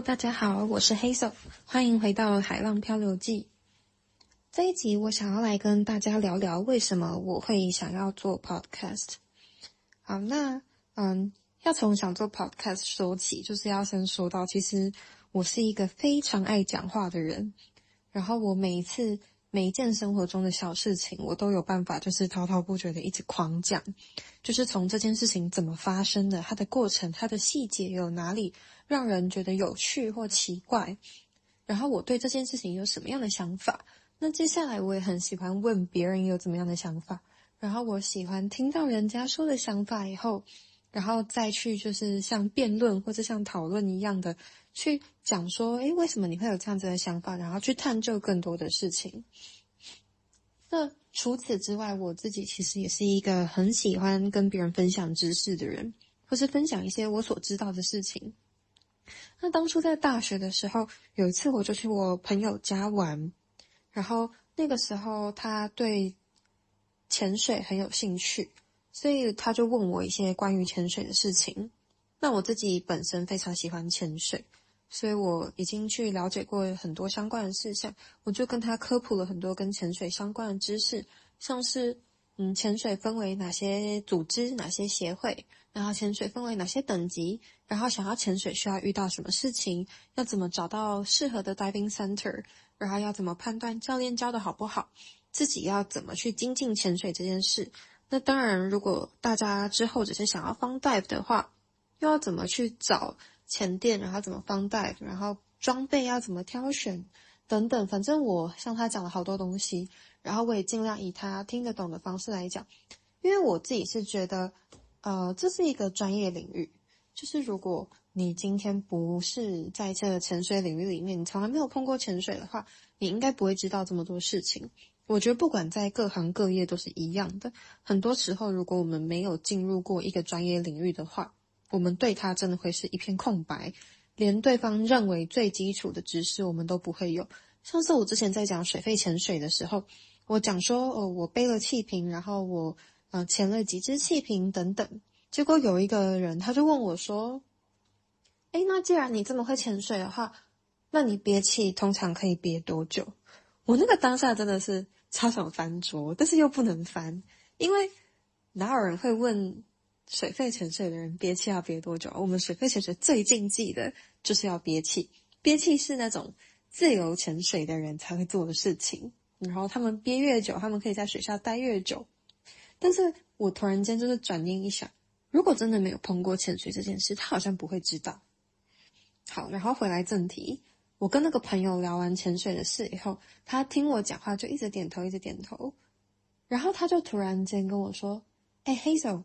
大家好，我是黑色欢迎回到《海浪漂流记》。这一集我想要来跟大家聊聊为什么我会想要做 Podcast。好，那嗯，要从想做 Podcast 说起，就是要先说到，其实我是一个非常爱讲话的人，然后我每一次。每一件生活中的小事情，我都有办法，就是滔滔不绝的一直狂讲，就是从这件事情怎么发生的，它的过程，它的细节有哪里让人觉得有趣或奇怪，然后我对这件事情有什么样的想法。那接下来我也很喜欢问别人有怎么样的想法，然后我喜欢听到人家说的想法以后，然后再去就是像辩论或者像讨论一样的。去讲说，诶，为什么你会有这样子的想法？然后去探究更多的事情。那除此之外，我自己其实也是一个很喜欢跟别人分享知识的人，或是分享一些我所知道的事情。那当初在大学的时候，有一次我就去我朋友家玩，然后那个时候他对潜水很有兴趣，所以他就问我一些关于潜水的事情。那我自己本身非常喜欢潜水。所以我已经去了解过很多相关的事项，我就跟他科普了很多跟潜水相关的知识，像是嗯，潜水分为哪些组织、哪些协会，然后潜水分为哪些等级，然后想要潜水需要遇到什么事情，要怎么找到适合的 diving center，然后要怎么判断教练教的好不好，自己要怎么去精进潜水这件事。那当然，如果大家之后只是想要 fun dive 的话，又要怎么去找？潜店，然后怎么放袋然后装备要怎么挑选，等等。反正我向他讲了好多东西，然后我也尽量以他听得懂的方式来讲，因为我自己是觉得，呃，这是一个专业领域。就是如果你今天不是在这个潜水领域里面，你从来没有碰过潜水的话，你应该不会知道这么多事情。我觉得不管在各行各业都是一样的。很多时候，如果我们没有进入过一个专业领域的话，我们对他真的会是一片空白，连对方认为最基础的知识我们都不会有。上次我之前在讲水肺潜水的时候，我讲说哦，我背了气瓶，然后我呃潜了几支气瓶等等。结果有一个人他就问我说：“诶，那既然你这么会潜水的话，那你憋气通常可以憋多久？”我那个当下真的是超想翻桌，但是又不能翻，因为哪有人会问？水肺潜水的人憋气要憋多久？我们水肺潜水最禁忌的就是要憋气，憋气是那种自由潜水的人才会做的事情。然后他们憋越久，他们可以在水下待越久。但是我突然间就是转念一想，如果真的没有碰过潜水这件事，他好像不会知道。好，然后回来正题，我跟那个朋友聊完潜水的事以后，他听我讲话就一直点头，一直点头。然后他就突然间跟我说：“哎，Hazel。”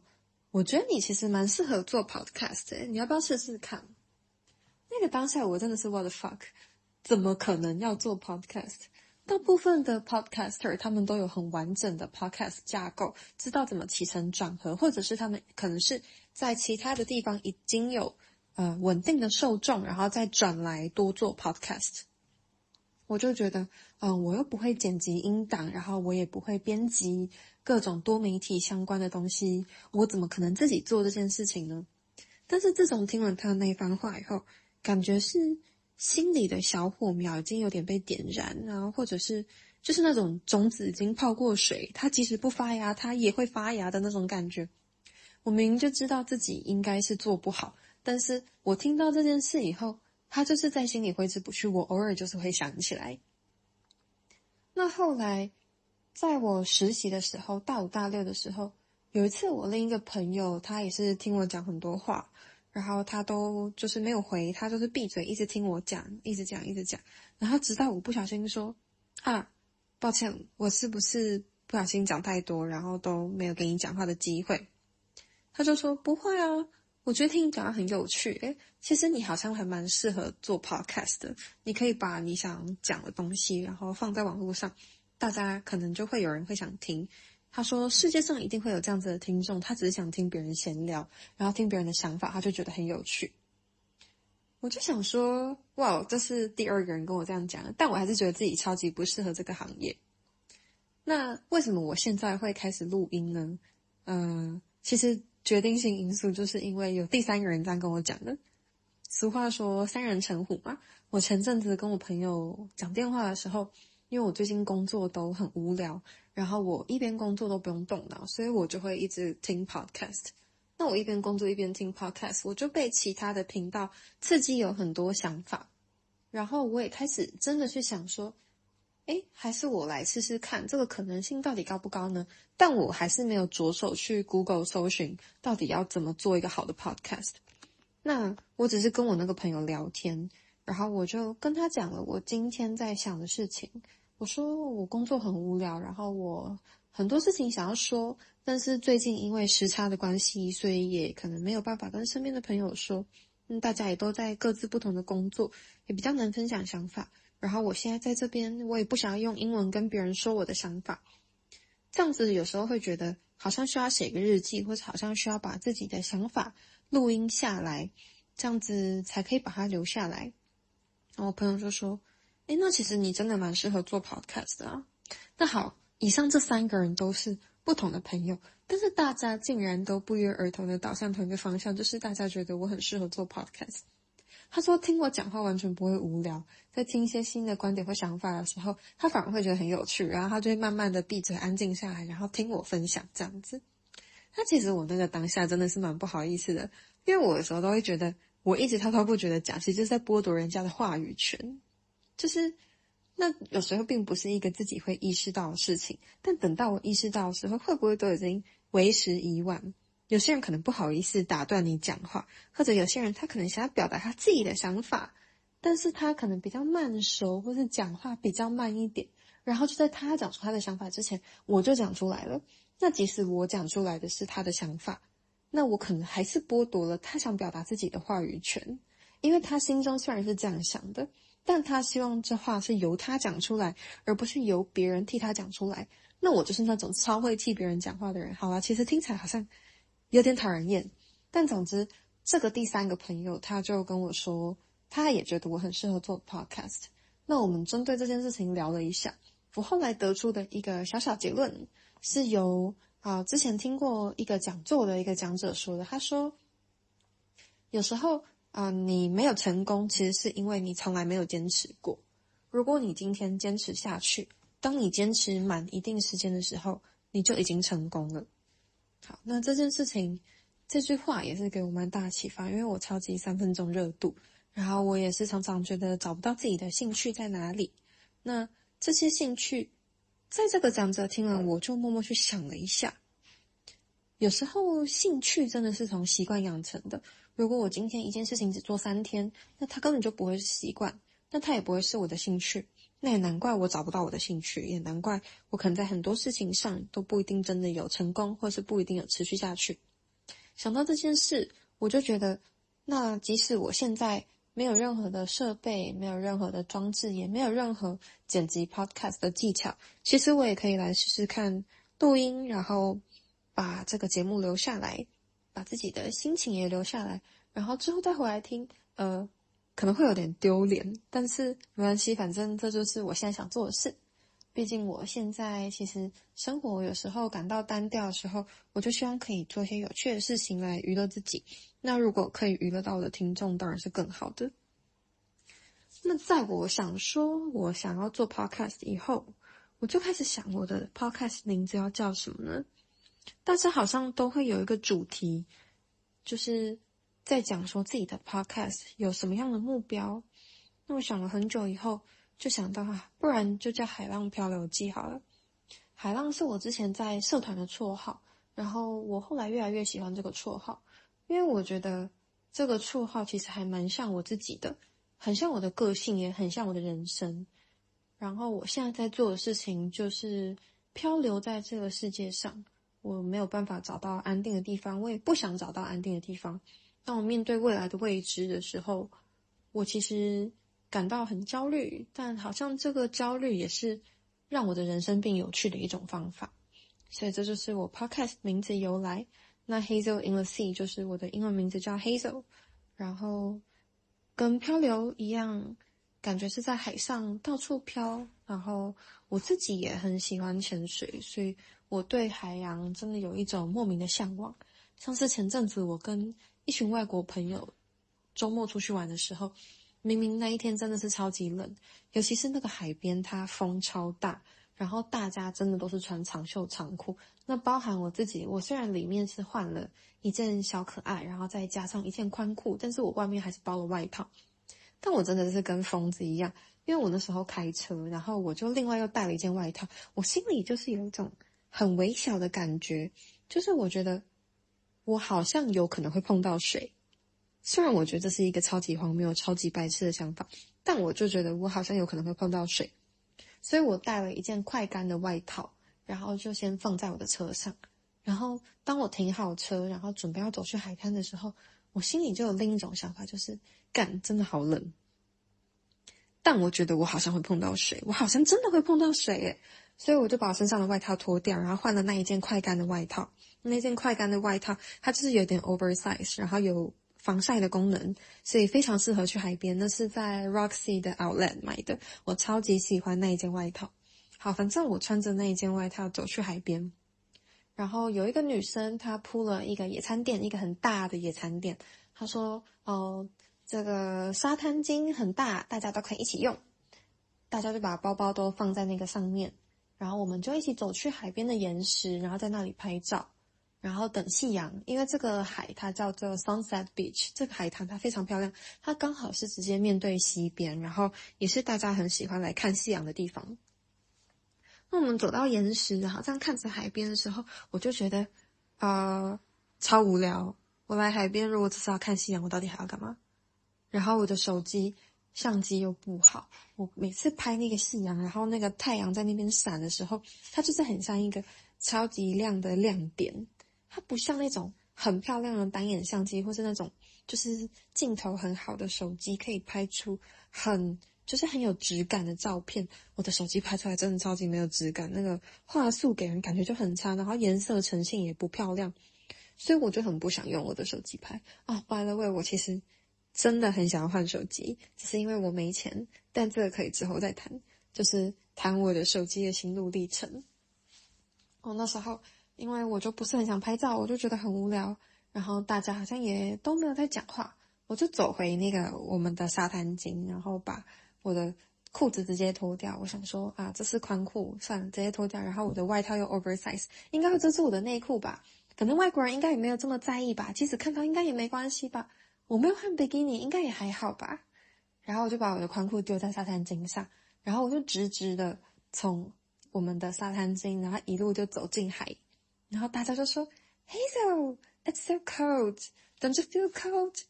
我觉得你其实蛮适合做 podcast，你要不要试试看？那个当下我真的是 what the fuck，怎么可能要做 podcast？大部分的 podcaster 他们都有很完整的 podcast 架构，知道怎么起承转合，或者是他们可能是在其他的地方已经有呃稳定的受众，然后再转来多做 podcast。我就觉得，嗯、我又不会剪辑音档，然后我也不会编辑。各种多媒体相关的东西，我怎么可能自己做这件事情呢？但是自从听了他的那番话以后，感觉是心里的小火苗已经有点被点燃，然后或者是就是那种种子已经泡过水，它即使不发芽，它也会发芽的那种感觉。我明明就知道自己应该是做不好，但是我听到这件事以后，它就是在心里挥之不去。我偶尔就是会想起来。那后来。在我实习的时候，大五大六的时候，有一次我另一个朋友，他也是听我讲很多话，然后他都就是没有回，他就是闭嘴，一直听我讲，一直讲，一直讲，然后直到我不小心说啊，抱歉，我是不是不小心讲太多，然后都没有给你讲话的机会，他就说不会啊，我觉得听你讲话很有趣，诶，其实你好像还蛮适合做 podcast 的，你可以把你想讲的东西，然后放在网络上。大家可能就会有人会想听，他说世界上一定会有这样子的听众，他只是想听别人闲聊，然后听别人的想法，他就觉得很有趣。我就想说，哇，这是第二个人跟我这样讲，但我还是觉得自己超级不适合这个行业。那为什么我现在会开始录音呢？嗯、其实决定性因素就是因为有第三个人这样跟我讲的。俗话说三人成虎嘛。我前阵子跟我朋友讲电话的时候，因为我最近工作都很无聊，然后我一边工作都不用动脑，所以我就会一直听 podcast。那我一边工作一边听 podcast，我就被其他的频道刺激有很多想法，然后我也开始真的去想说，诶，还是我来试试看，这个可能性到底高不高呢？但我还是没有着手去 Google 搜寻到底要怎么做一个好的 podcast。那我只是跟我那个朋友聊天，然后我就跟他讲了我今天在想的事情。我说我工作很无聊，然后我很多事情想要说。但是最近因为时差的关系，所以也可能没有办法跟身边的朋友说。嗯，大家也都在各自不同的工作，也比较难分享想法。然后我现在在这边，我也不想要用英文跟别人说我的想法。这样子有时候会觉得好像需要写个日记，或者好像需要把自己的想法录音下来，这样子才可以把它留下来。然后我朋友就说：“诶，那其实你真的蛮适合做 podcast 的啊。”那好，以上这三个人都是。不同的朋友，但是大家竟然都不约而同的导向同一个方向，就是大家觉得我很适合做 podcast。他说听我讲话完全不会无聊，在听一些新的观点或想法的时候，他反而会觉得很有趣，然后他就会慢慢的闭嘴安静下来，然后听我分享这样子。那其实我那个当下真的是蛮不好意思的，因为我有时候都会觉得我一直滔滔不绝的讲，其实是在剥夺人家的话语权，就是。那有时候并不是一个自己会意识到的事情，但等到我意识到的时候，会不会都已经为时已晚？有些人可能不好意思打断你讲话，或者有些人他可能想要表达他自己的想法，但是他可能比较慢熟，或是讲话比较慢一点，然后就在他讲出他的想法之前，我就讲出来了。那即使我讲出来的是他的想法，那我可能还是剥夺了他想表达自己的话语权，因为他心中虽然是这样想的。但他希望这话是由他讲出来，而不是由别人替他讲出来。那我就是那种超会替别人讲话的人。好啦，其实听起来好像有点讨人厌。但总之，这个第三个朋友他就跟我说，他也觉得我很适合做 podcast。那我们针对这件事情聊了一下。我后来得出的一个小小结论，是由啊之前听过一个讲座的一个讲者说的。他说，有时候。啊、你没有成功，其实是因为你从来没有坚持过。如果你今天坚持下去，当你坚持满一定时间的时候，你就已经成功了。好，那这件事情，这句话也是给我蛮大启发，因为我超级三分钟热度，然后我也是常常觉得找不到自己的兴趣在哪里。那这些兴趣，在这个讲者听了，我就默默去想了一下，有时候兴趣真的是从习惯养成的。如果我今天一件事情只做三天，那它根本就不会是习惯，那它也不会是我的兴趣，那也难怪我找不到我的兴趣，也难怪我可能在很多事情上都不一定真的有成功，或是不一定有持续下去。想到这件事，我就觉得，那即使我现在没有任何的设备，没有任何的装置，也没有任何剪辑 podcast 的技巧，其实我也可以来试试看录音，然后把这个节目留下来。把自己的心情也留下来，然后之后再回来听，呃，可能会有点丢脸，但是没关系，反正这就是我现在想做的事。毕竟我现在其实生活有时候感到单调的时候，我就希望可以做一些有趣的事情来娱乐自己。那如果可以娱乐到我的听众，当然是更好的。那在我想说我想要做 podcast 以后，我就开始想我的 podcast 名字要叫什么呢？大家好像都会有一个主题，就是在讲说自己的 podcast 有什么样的目标。那我想了很久以后，就想到啊，不然就叫《海浪漂流记》好了。海浪是我之前在社团的绰号，然后我后来越来越喜欢这个绰号，因为我觉得这个绰号其实还蛮像我自己的，很像我的个性，也很像我的人生。然后我现在在做的事情就是漂流在这个世界上。我没有办法找到安定的地方，我也不想找到安定的地方。当我面对未来的未知的时候，我其实感到很焦虑，但好像这个焦虑也是让我的人生变有趣的一种方法。所以这就是我 podcast 名字由来。那 Hazel in the Sea 就是我的英文名字叫 Hazel，然后跟漂流一样，感觉是在海上到处漂。然后我自己也很喜欢潜水，所以。我对海洋真的有一种莫名的向往，像是前阵子我跟一群外国朋友周末出去玩的时候，明明那一天真的是超级冷，尤其是那个海边，它风超大，然后大家真的都是穿长袖长裤。那包含我自己，我虽然里面是换了一件小可爱，然后再加上一件宽裤，但是我外面还是包了外套。但我真的是跟疯子一样，因为我那时候开车，然后我就另外又带了一件外套，我心里就是有一种很微小的感觉，就是我觉得。我好像有可能会碰到水，虽然我觉得这是一个超级荒谬、超级白痴的想法，但我就觉得我好像有可能会碰到水，所以我带了一件快干的外套，然后就先放在我的车上。然后当我停好车，然后准备要走去海滩的时候，我心里就有另一种想法，就是干，真的好冷。但我觉得我好像会碰到水，我好像真的会碰到水耶，所以我就把我身上的外套脱掉，然后换了那一件快干的外套。那件快干的外套，它就是有点 oversize，然后有防晒的功能，所以非常适合去海边。那是在 Roxy 的 Outlet 买的，我超级喜欢那一件外套。好，反正我穿着那一件外套走去海边，然后有一个女生她铺了一个野餐垫，一个很大的野餐垫。她说：“哦，这个沙滩巾很大，大家都可以一起用。”大家就把包包都放在那个上面，然后我们就一起走去海边的岩石，然后在那里拍照。然后等夕阳，因为这个海它叫做 Sunset Beach，这个海滩它非常漂亮，它刚好是直接面对西边，然后也是大家很喜欢来看夕阳的地方。那我们走到岩石，然后这样看着海边的时候，我就觉得，呃，超无聊。我来海边如果只是要看夕阳，我到底还要干嘛？然后我的手机相机又不好，我每次拍那个夕阳，然后那个太阳在那边闪的时候，它就是很像一个超级亮的亮点。它不像那种很漂亮的单眼相机，或是那种就是镜头很好的手机，可以拍出很就是很有质感的照片。我的手机拍出来真的超级没有质感，那个画素给人感觉就很差，然后颜色呈现也不漂亮，所以我就很不想用我的手机拍。啊，by the way，我其实真的很想要换手机，只是因为我没钱，但这个可以之后再谈，就是谈我的手机的心路历程。哦，那时候。因为我就不是很想拍照，我就觉得很无聊，然后大家好像也都没有在讲话，我就走回那个我们的沙滩巾，然后把我的裤子直接脱掉。我想说啊，这是宽裤，算了，直接脱掉。然后我的外套又 oversize，应该会遮住我的内裤吧？可能外国人应该也没有这么在意吧？即使看到应该也没关系吧？我没有换比基尼，应该也还好吧？然后我就把我的宽裤丢在沙滩巾上，然后我就直直的从我们的沙滩巾，然后一路就走进海。然后大家就说：“Hazel, it's so cold. Don't you feel cold?”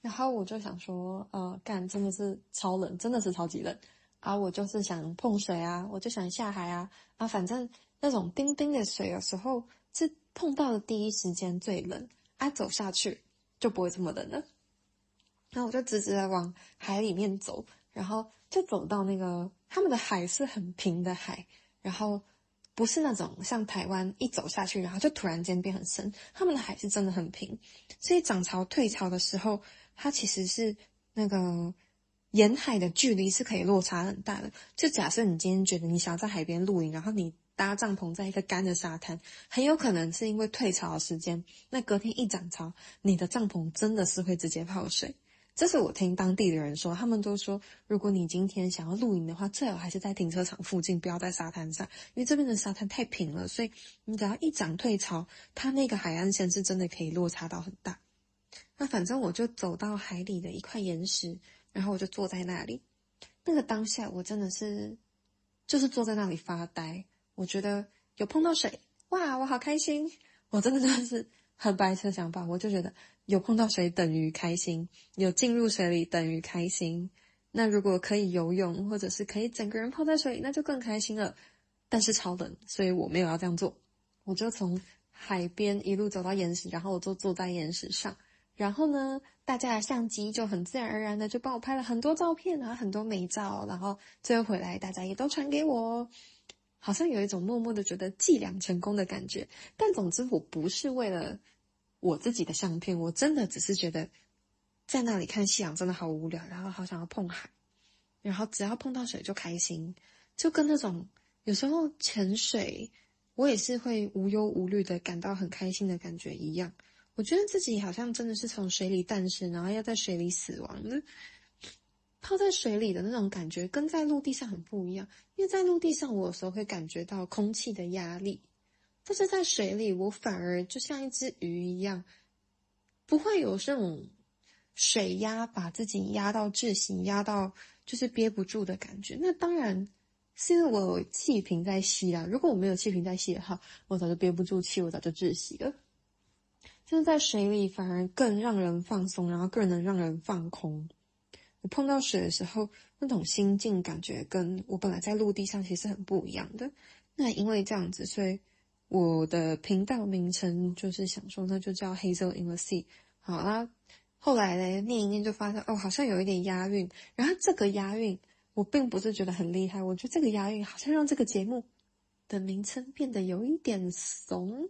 然后我就想说：“呃，干，真的是超冷，真的是超级冷啊！我就是想碰水啊，我就想下海啊啊！反正那种冰冰的水，有时候是碰到的第一时间最冷啊，走下去就不会这么冷了。然后我就直直的往海里面走，然后就走到那个他们的海是很平的海，然后。”不是那种像台湾一走下去，然后就突然间变很深。他们的海是真的很平，所以涨潮退潮的时候，它其实是那个沿海的距离是可以落差很大的。就假设你今天觉得你想要在海边露营，然后你搭帐篷在一个干的沙滩，很有可能是因为退潮的时间，那隔天一涨潮，你的帐篷真的是会直接泡水。这是我听当地的人说，他们都说，如果你今天想要露营的话，最好还是在停车场附近，不要在沙滩上，因为这边的沙滩太平了，所以你只要一涨退潮，它那个海岸线是真的可以落差到很大。那反正我就走到海里的一块岩石，然后我就坐在那里。那个当下，我真的是就是坐在那里发呆。我觉得有碰到水，哇，我好开心！我真的就是很白痴的想法，我就觉得。有碰到水等于开心，有进入水里等于开心。那如果可以游泳，或者是可以整个人泡在水里，那就更开心了。但是超冷，所以我没有要这样做。我就从海边一路走到岩石，然后我就坐在岩石上。然后呢，大家的相机就很自然而然的就帮我拍了很多照片啊，很多美照。然后最后回来，大家也都传给我，好像有一种默默的觉得计量成功的感觉。但总之，我不是为了。我自己的相片，我真的只是觉得在那里看夕阳真的好无聊，然后好想要碰海，然后只要碰到水就开心，就跟那种有时候潜水，我也是会无忧无虑的感到很开心的感觉一样。我觉得自己好像真的是从水里诞生，然后要在水里死亡的。泡在水里的那种感觉，跟在陆地上很不一样。因为在陆地上，我有时候会感觉到空气的压力，但是在水里，我反而就像一只鱼一样，不会有这种水压把自己压到窒息、压到就是憋不住的感觉。那当然是因为我有气瓶在吸啊。如果我没有气瓶在吸的话，我早就憋不住气，我早就窒息了。就是在水里，反而更让人放松，然后更能让人放空。我碰到水的时候，那种心境感觉跟我本来在陆地上其实很不一样的。那因为这样子，所以我的频道名称就是想说，那就叫 Hazel in the Sea。好啦，后来呢，念一念就发现哦，好像有一点押韵。然后这个押韵，我并不是觉得很厉害，我觉得这个押韵好像让这个节目的名称变得有一点怂。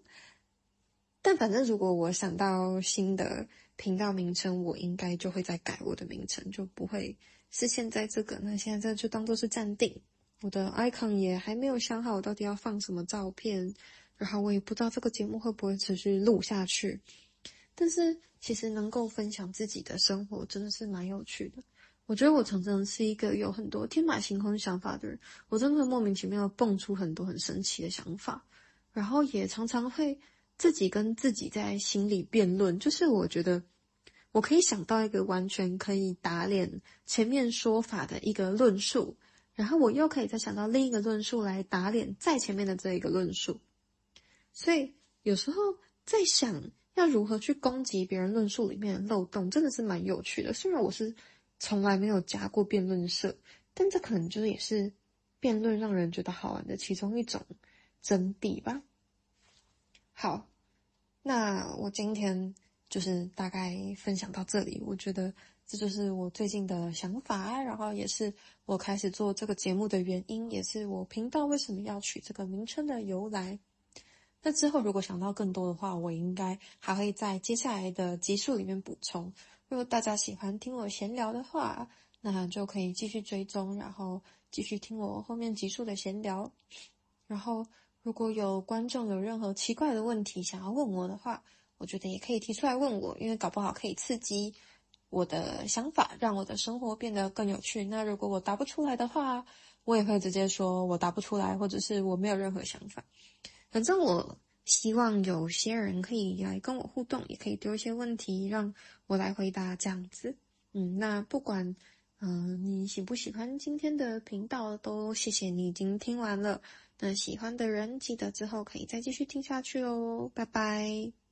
但反正如果我想到新的。频道名称我应该就会再改我的名称，就不会是现在这个。那现在这就当做是暂定。我的 icon 也还没有想好我到底要放什么照片，然后我也不知道这个节目会不会持续录下去。但是其实能够分享自己的生活真的是蛮有趣的。我觉得我常常是一个有很多天马行空想法的人，我真的莫名其妙蹦出很多很神奇的想法，然后也常常会。自己跟自己在心里辩论，就是我觉得我可以想到一个完全可以打脸前面说法的一个论述，然后我又可以再想到另一个论述来打脸再前面的这一个论述，所以有时候在想要如何去攻击别人论述里面的漏洞，真的是蛮有趣的。虽然我是从来没有加过辩论社，但这可能就是也是辩论让人觉得好玩的其中一种真谛吧。好。那我今天就是大概分享到这里，我觉得这就是我最近的想法，然后也是我开始做这个节目的原因，也是我频道为什么要取这个名称的由来。那之后如果想到更多的话，我应该还会在接下来的集数里面补充。如果大家喜欢听我闲聊的话，那就可以继续追踪，然后继续听我后面集数的闲聊，然后。如果有观众有任何奇怪的问题想要问我的话，我觉得也可以提出来问我，因为搞不好可以刺激我的想法，让我的生活变得更有趣。那如果我答不出来的话，我也会直接说我答不出来，或者是我没有任何想法。反正我希望有些人可以来跟我互动，也可以丢一些问题让我来回答，这样子。嗯，那不管嗯、你喜不喜欢今天的频道，都谢谢你已经听完了。那喜欢的人记得之后可以再继续听下去哦，拜拜。